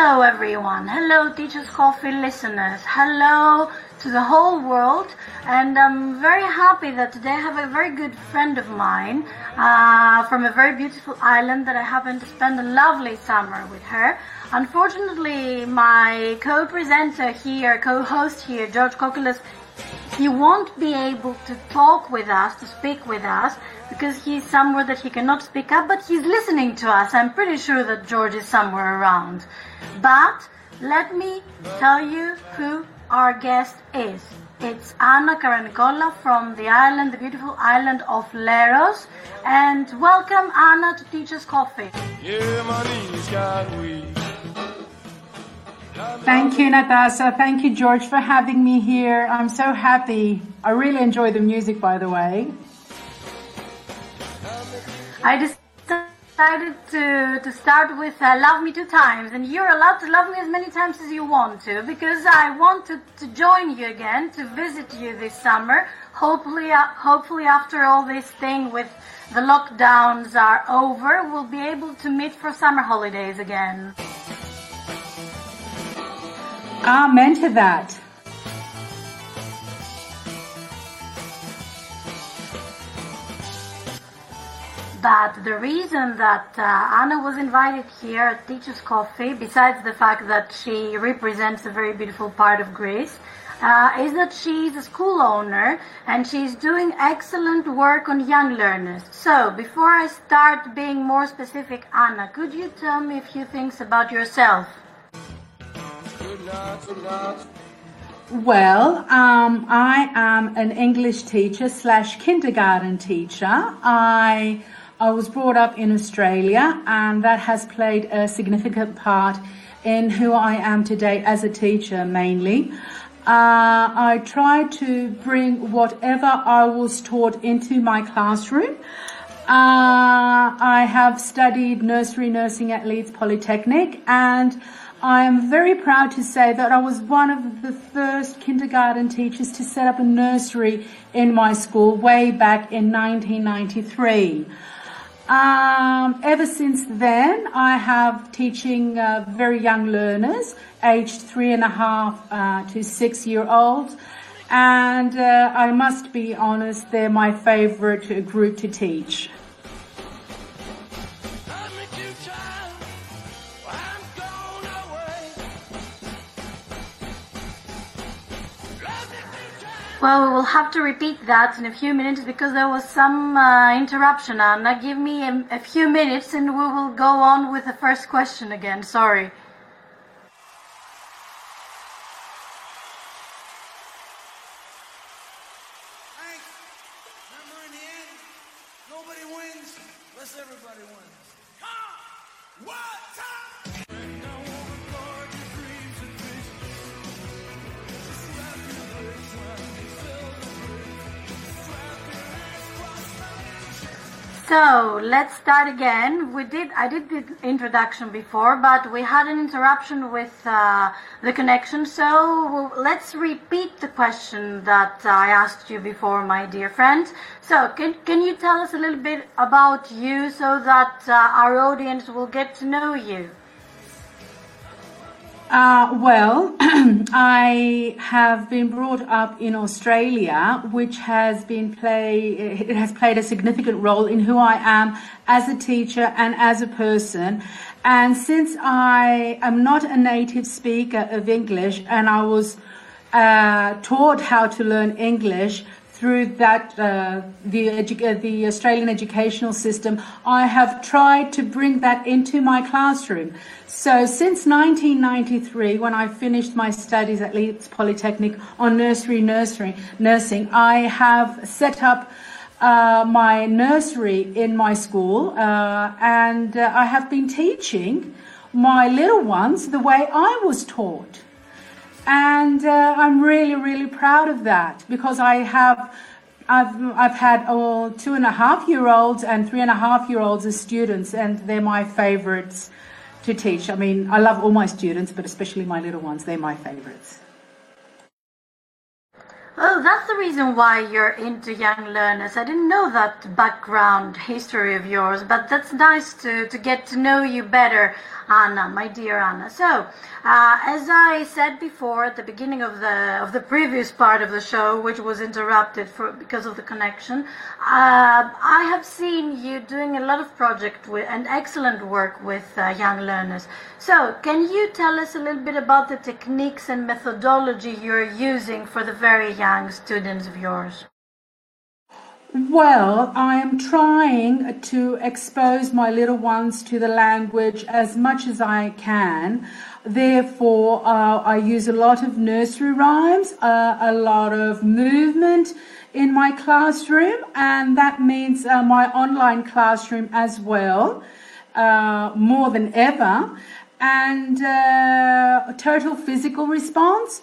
Hello, everyone. Hello, Teachers Coffee listeners. Hello to the whole world. And I'm very happy that today I have a very good friend of mine uh, from a very beautiful island that I happen to spend a lovely summer with her. Unfortunately, my co-presenter here, co-host here, George Kokilas, he won't be able to talk with us, to speak with us, because he's somewhere that he cannot speak up, but he's listening to us. I'm pretty sure that George is somewhere around. But let me tell you who our guest is. It's Anna Karanikola from the island, the beautiful island of Leros. And welcome, Anna, to Teachers Coffee. Thank you, Natasha. Thank you, George, for having me here. I'm so happy. I really enjoy the music, by the way. I decided to, to start with uh, Love Me Two Times, and you're allowed to love me as many times as you want to, because I want to, to join you again, to visit you this summer. Hopefully, uh, hopefully after all this thing with the lockdowns are over, we'll be able to meet for summer holidays again. Amen to that. But the reason that uh, Anna was invited here at Teachers Coffee, besides the fact that she represents a very beautiful part of Greece, uh, is that she's a school owner and she's doing excellent work on young learners. So, before I start being more specific, Anna, could you tell me a few things about yourself? Well, um, I am an English teacher slash kindergarten teacher. I I was brought up in Australia, and that has played a significant part in who I am today as a teacher, mainly. Uh, I try to bring whatever I was taught into my classroom. Uh, I have studied nursery nursing at Leeds Polytechnic, and I am very proud to say that I was one of the first kindergarten teachers to set up a nursery in my school way back in 1993. Um, ever since then, I have teaching uh, very young learners, aged three and a half uh, to six year olds. And uh, I must be honest, they're my favorite group to teach. Well, we will have to repeat that in a few minutes because there was some uh, interruption. Anna, give me a, a, few minutes and we will go on with the first question again. Sorry. So let's start again. We did I did the introduction before, but we had an interruption with uh, the connection. So let's repeat the question that I asked you before, my dear friend. So can can you tell us a little bit about you so that uh, our audience will get to know you? Uh, well, I have been brought up in Australia, which has been play. It has played a significant role in who I am as a teacher and as a person. And since I am not a native speaker of English, and I was uh, taught how to learn English through that uh, the edu- uh, the Australian educational system, I have tried to bring that into my classroom. So since 1993, when I finished my studies at Leeds Polytechnic on nursery nursery nursing, I have set up. Uh, my nursery in my school, uh, and uh, I have been teaching my little ones the way I was taught. And uh, I'm really, really proud of that because I have, I've, I've had oh, two and a half year olds and three and a half year olds as students, and they're my favorites to teach. I mean, I love all my students, but especially my little ones, they're my favorites. Oh, that's the reason why you're into young learners. I didn't know that background history of yours, but that's nice to, to get to know you better, Anna, my dear Anna. So, uh, as I said before at the beginning of the of the previous part of the show, which was interrupted for because of the connection, uh, I have seen you doing a lot of project with and excellent work with uh, young learners. So, can you tell us a little bit about the techniques and methodology you're using for the very young students of yours? Well, I am trying to expose my little ones to the language as much as I can. Therefore, uh, I use a lot of nursery rhymes, uh, a lot of movement in my classroom, and that means uh, my online classroom as well, uh, more than ever and uh, total physical response.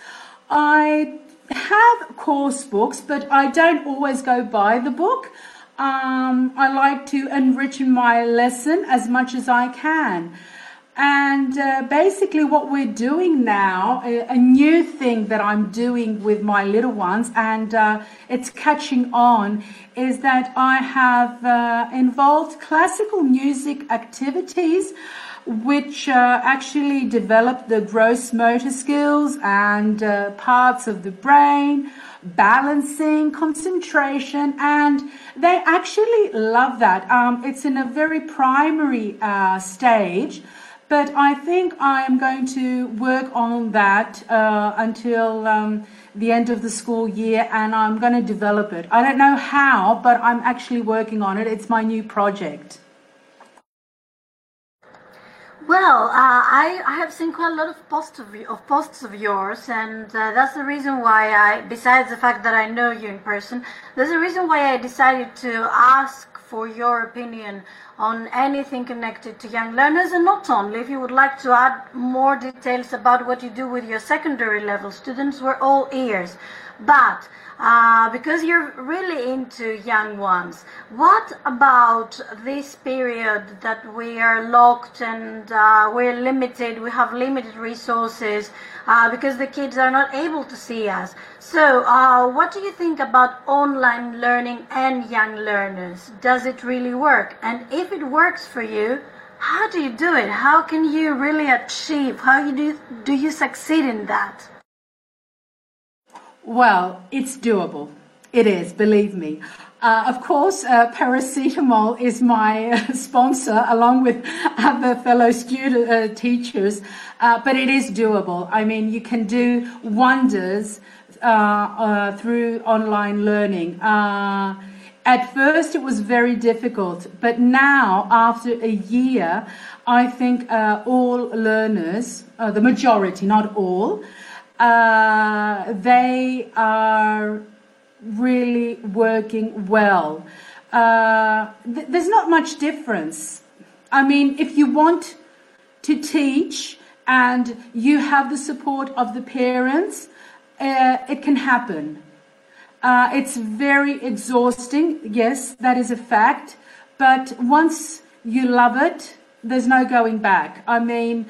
I have course books, but I don't always go by the book. Um, I like to enrich my lesson as much as I can. And uh, basically, what we're doing now, a, a, new thing that I'm doing with my little ones, and uh, it's catching on, is that I have uh, involved classical music activities which uh, actually develop the gross motor skills and uh, parts of the brain, balancing, concentration, and they actually love that. Um, it's in a very primary uh, stage, but I think I am going to work on that uh, until. Um, the end of the school year and I'm going to develop it. I don't know how, but I'm actually working on it. It's my new project. Well, uh, I, I have seen quite a lot of posts of, of posts of yours, and uh, that's the reason why I, besides the fact that I know you in person, there's a reason why I decided to ask for your opinion on anything connected to young learners, and not only. If you would like to add more details about what you do with your secondary level students, we're all ears. But uh, because you're really into young ones. What about this period that we are locked and uh, we're limited, we have limited resources uh, because the kids are not able to see us? So, uh, what do you think about online learning and young learners? Does it really work? And if it works for you, how do you do it? How can you really achieve? How you do, do you succeed in that? Well, it's doable. It is, believe me. Uh, of course, uh, paracetamol is my uh, sponsor along with other fellow student uh, teachers, uh, but it is doable. I mean, you can do wonders uh, through online learning. at first, it was very difficult, but now, after a year, I think all learners, the majority, not all, uh, they are really working well. Uh, th- there's not much difference. I mean, if you want to teach and you have the support of the parents, uh, it can happen. Uh, it's very exhausting, yes, that is a fact. But once you love it, there's no going back. I mean,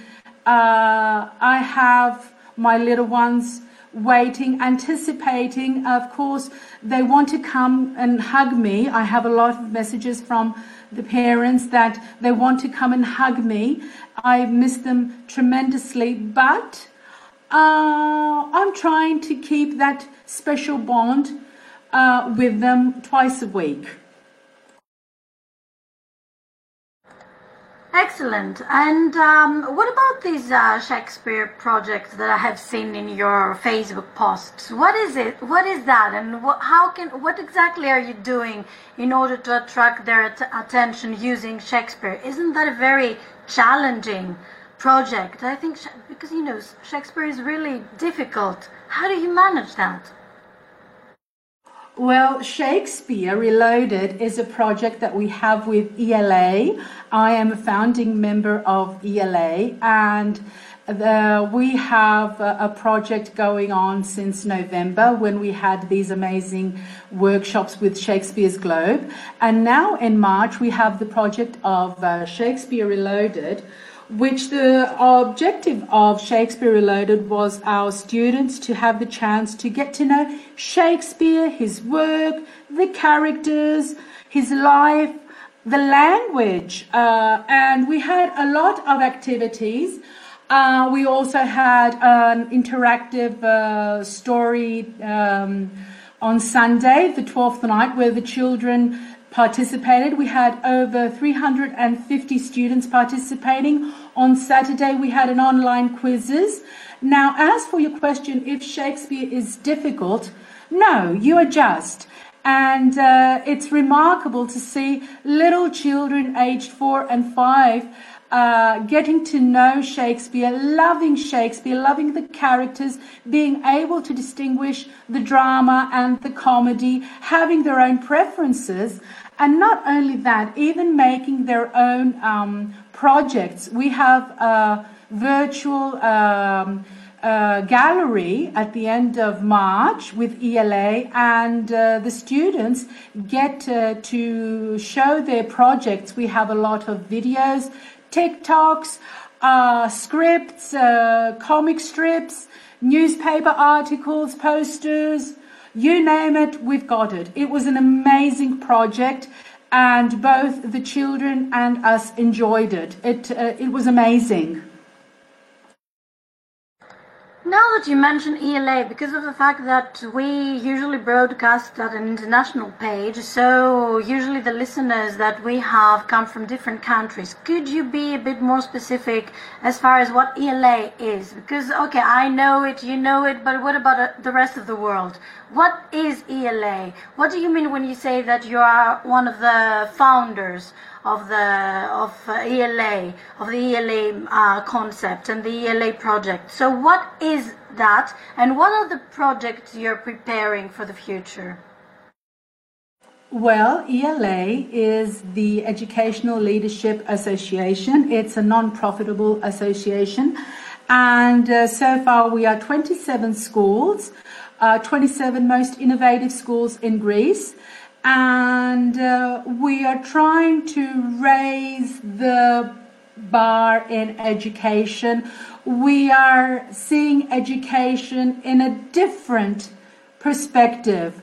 uh, I have my little ones waiting, anticipating. Of course, they want to come and hug me. I have a lot of messages from the parents that they want to come and hug me. I miss them tremendously, but uh, I'm trying to keep that special bond uh, with them twice a week. Excellent. And um, what about these uh, Shakespeare projects that I have seen in your Facebook posts? What is it? What is that? And what, how can? What exactly are you doing in order to attract their at- attention using Shakespeare? Isn't that a very challenging project? I think because you know Shakespeare is really difficult. How do you manage that? Well, Shakespeare Reloaded is a project that we have with ELA. I am a founding member of ELA, and the, we have a, a, project going on since November when we had these amazing workshops with Shakespeare's Globe. And now in March, we have the project of uh, Shakespeare Reloaded, which the objective of Shakespeare Reloaded was our students to have the chance to get to know Shakespeare, his work, the characters, his life, the language. Uh, and we had a lot of activities. Uh, we also had an interactive uh, story um, on Sunday, the 12th night, where the children participated. We had over 350 students participating. On Saturday, we had an online quizzes. Now, as for your question, if Shakespeare is difficult, no, you adjust. And uh, it's remarkable to see little children aged four and five uh, getting to know Shakespeare, loving Shakespeare, loving the characters, being able to distinguish the drama and the comedy, having their own preferences, and not only that, even making their own um, projects. We have a virtual um, uh, gallery at the end of March with ELA, and uh, the students get uh, to show their projects. We have a lot of videos, TikToks, uh, scripts, uh, comic strips, newspaper articles, posters you name it, we've got it. It was an amazing project, and both the children and us enjoyed it. It, uh, it was amazing. Now that you mention ELA, because of the fact that we usually broadcast at an international page, so usually the listeners that we have come from different countries, could you be a bit more specific as far as what ELA is? Because, okay, I know it, you know it, but what about uh, the rest of the world? What is ELA? What do you mean when you say that you are one of the founders of the of uh, ELA of the ELA uh, concept and the ELA project. So what is that, and what are the projects you're preparing for the future? Well, ELA is the Educational Leadership Association. It's a non-profitable association. And uh, so far we are 27 schools, uh, 27 most innovative schools in Greece and uh, we are trying to raise the bar in education. We are seeing education in a different perspective.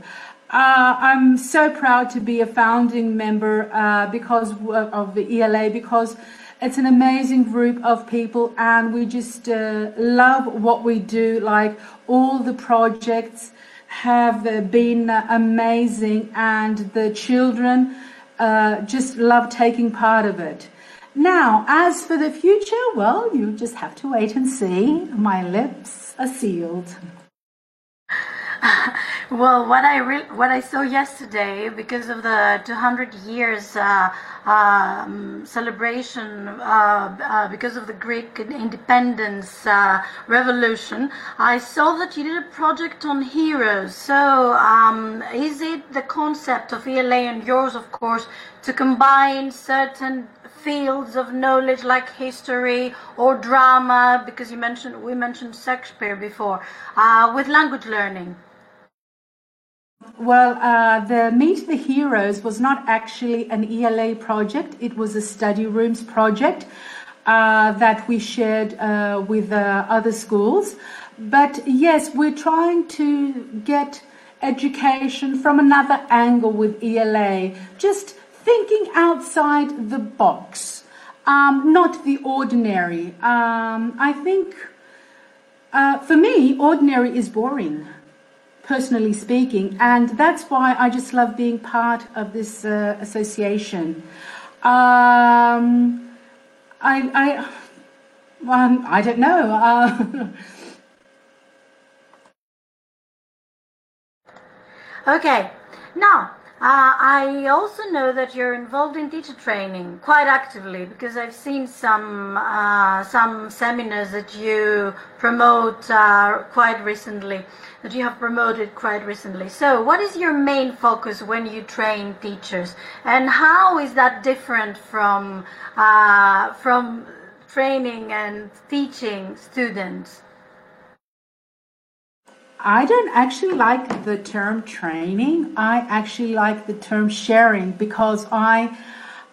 Uh, I'm so proud to be a founding member uh, because of the ELA because it's an amazing group of people and we just uh, love what we do like all the projects have been amazing, and the children uh, just love taking part of it. Now, as for the future, well, you just have to wait and see. My lips are sealed. well, what I re- what I saw yesterday, because of the 200 years uh, um, celebration, uh, uh, because of the Greek independence uh, revolution, I saw that you did a project on heroes. So, um, is it the concept of ELA and yours, of course, to combine certain fields of knowledge like history or drama, because you mentioned we mentioned Shakespeare before, uh, with language learning? Well, uh, the Meet the Heroes was not actually an ELA project, it was a study rooms project uh, that we shared uh, with uh, other schools. But yes, we're trying to get education from another angle with ELA, just thinking outside the box, um, not the ordinary. Um, I think uh, for me, ordinary is boring personally speaking. And that's why I just love being part of this uh, association. Um, I, I, um, I don't know. Uh, okay, now uh, I also know that you're involved in teacher training quite actively because I've seen some uh, some seminars that you promote uh, quite recently, that you have promoted quite recently. So, what is your main focus when you train teachers, and how is that different from uh, from training and teaching students? I don't actually like the term training. I actually like the term sharing because I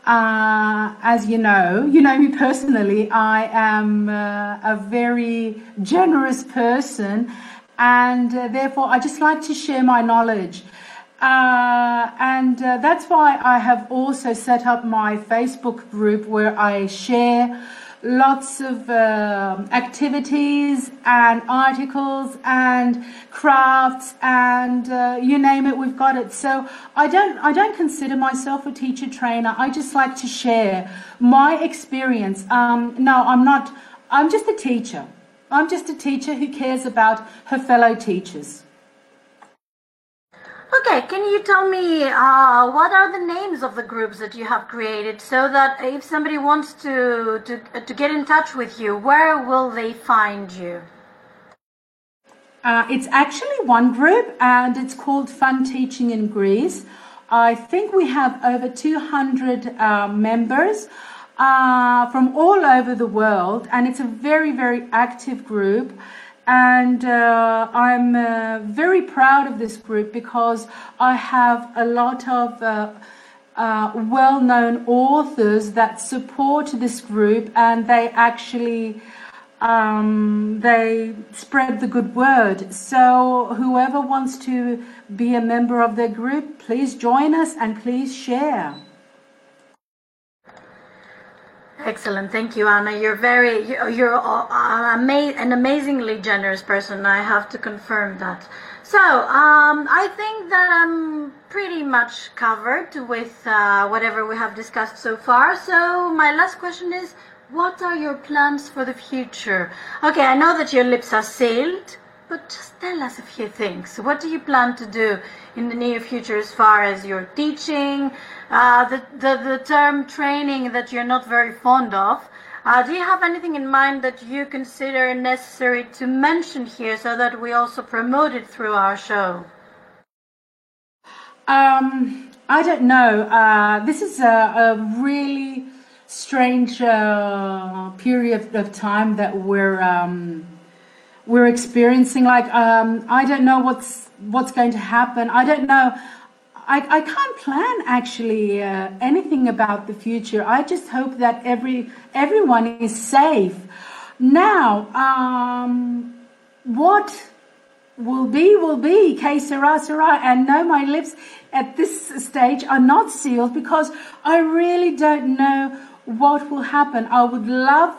Uh, as you know, you know me personally, I am uh, a very generous person, and uh, therefore I just like to share my knowledge. Uh, and uh, that's why I have also set up my Facebook group where I share lots of uh, activities and articles and crafts and uh, you name it we've got it. So i don't i don't consider myself a teacher trainer. I just like to share my experience. Um, no i'm not i'm just a teacher. I'm just a teacher who cares about her fellow teachers Okay, can you tell me uh, what are the names of the groups that you have created so that if somebody wants to, to, to get in touch with you, where will they find you? Uh, it's actually one group and it's called Fun Teaching in Greece. I think we have over 200 uh, members uh, from all over the world and it's a very, very active group and uh, I'm uh, very proud of this group because I have a lot of uh, uh, well known authors that support this group and they actually um, they spread the good word. So whoever wants to be a member of their group, please join us and please share. Excellent, thank you, Anna. You're very, you're an amazingly generous person. I have to confirm that. So, um, I think that I'm pretty much covered with uh, whatever we have discussed so far. So, my last question is, what are your plans for the future? Okay, I know that your lips are sealed, but just tell us a few things. What do you plan to do in the near future as far as your teaching, uh, the, the, the term training that you're not very fond of. Uh, do you have anything in mind that you consider necessary to mention here so that we also promote it through our show? Um, I don't know. Uh, this is a, a really strange uh, period of time that we're um, experiencing. Like um, I don't know what's what's going to happen. I don't know. I, I can't plan actually uh, anything about the future. I just hope that every everyone is safe. Now, um, what will be will be. Que sera sera. And no, my lips at this stage are not sealed because I really don't know what will happen. I would love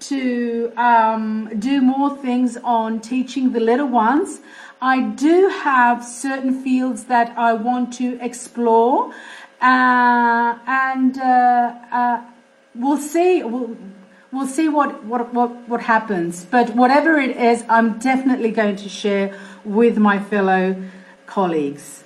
to um, do more things on teaching the little ones. I do have certain fields that I want to explore, uh, and uh, uh, we'll see. We'll, we'll see what, what, what, what happens. But whatever it is, I'm definitely going to share with my fellow colleagues.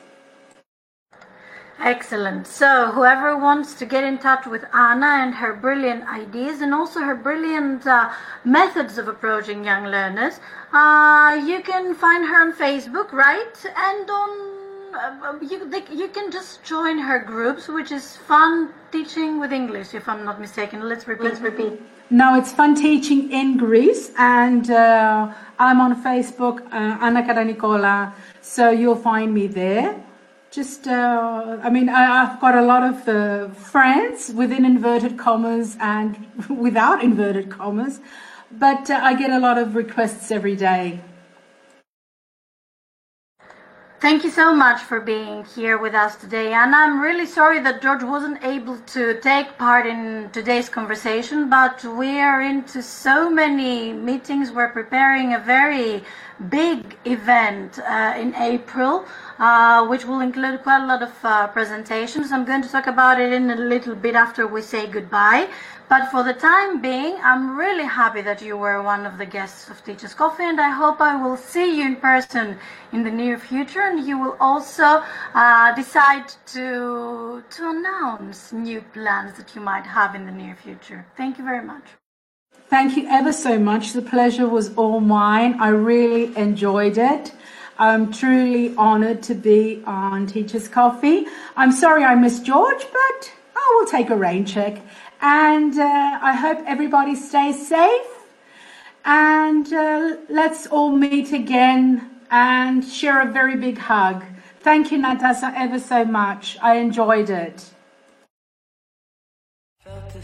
Excellent. So, whoever wants to get in touch with Anna and her brilliant ideas and also her brilliant uh, methods of approaching young learners, uh, you can find her on Facebook, right? And on uh, you, they, you can just join her groups, which is Fun Teaching with English, if I'm not mistaken. Let's repeat. Let's repeat. No, it's Fun Teaching in Greece, and uh, I'm on Facebook, uh, Anna Karanikola, so you'll find me there just uh, i mean I, have got a lot of uh, friends within inverted commas and without inverted commas but uh, i get a lot of requests every day Thank you so much for being here with us today. And I'm really sorry that George wasn't able to take part in today's conversation, but we are into so many meetings. We're preparing a very big event uh, in April, uh, which will include quite a lot of uh, presentations. I'm going to talk about it in a little bit after we say goodbye. But for the time being, I'm really happy that you were one of the guests of Teachers Coffee, and I hope I will see you in person in the near future. And you will also uh, decide to to announce new plans that you might have in the near future. Thank you very much. Thank you ever so much. The pleasure was all mine. I really enjoyed it. I'm truly honored to be on Teachers Coffee. I'm sorry I missed George, but I will take a rain check. And uh, I hope everybody stays safe. And uh, let's all meet again and share a very big hug. Thank you, Natasha, ever so much. I enjoyed it. Felt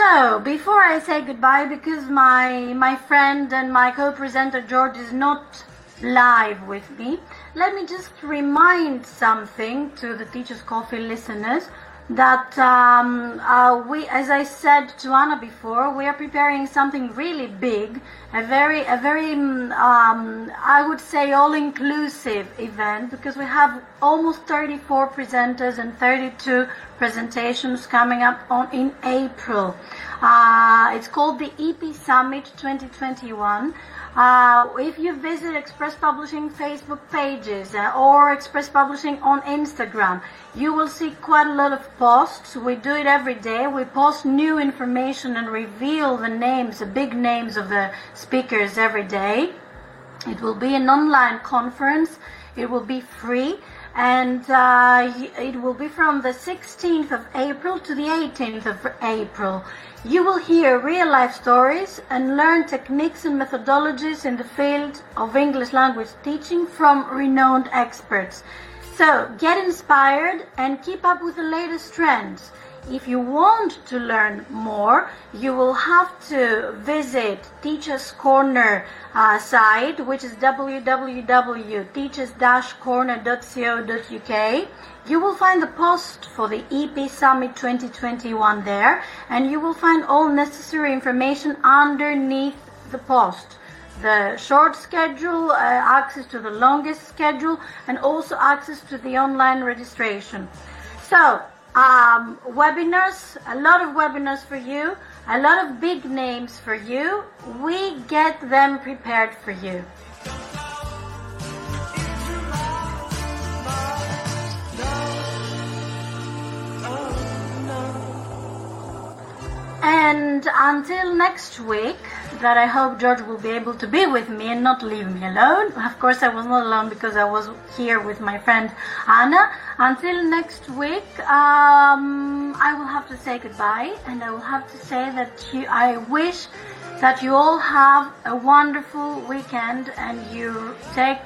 So, before I say goodbye, because my my friend and my co-presenter George is not live with me, let me just remind something to the Teachers Coffee listeners that um, uh, we, as I said to Anna before, we are preparing something really big, a very, a very, mm, um, I would say, all-inclusive event because we have almost 34 presenters and 32 presentations coming up on in April. Uh, it's called the EP Summit 2021. Uh, if you visit Express Publishing Facebook pages uh, or Express Publishing on Instagram, you will see quite a lot of posts. We do it every day. We post new information and reveal the names, the big names of the speakers every day. It will be an online conference. It will be free and uh, it will be from the 16th of April to the 18th of April. You will hear real life stories and learn techniques and methodologies in the field of English language teaching from renowned experts. So get inspired and keep up with the latest trends. If you want to learn more, you will have to visit Teachers Corner uh, site, which is www.teachers-corner.co.uk. You will find the post for the EP Summit 2021 there, and you will find all necessary information underneath the post the short schedule, uh, access to the longest schedule, and also access to the online registration. So, um, webinars, a lot of webinars for you, a lot of big names for you. We get them prepared for you. And until next week, that I hope George will be able to be with me and not leave me alone. Of course, I was not alone because I was here with my friend Anna. Until next week, um, I will have to say goodbye, and I will have to say that you, I wish that you all have a wonderful weekend and you take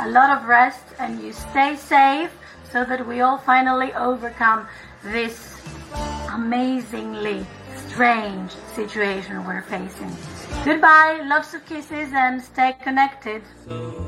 a lot of rest and you stay safe so that we all finally overcome this amazingly strange situation we're facing. Goodbye, lots of kisses and stay connected. So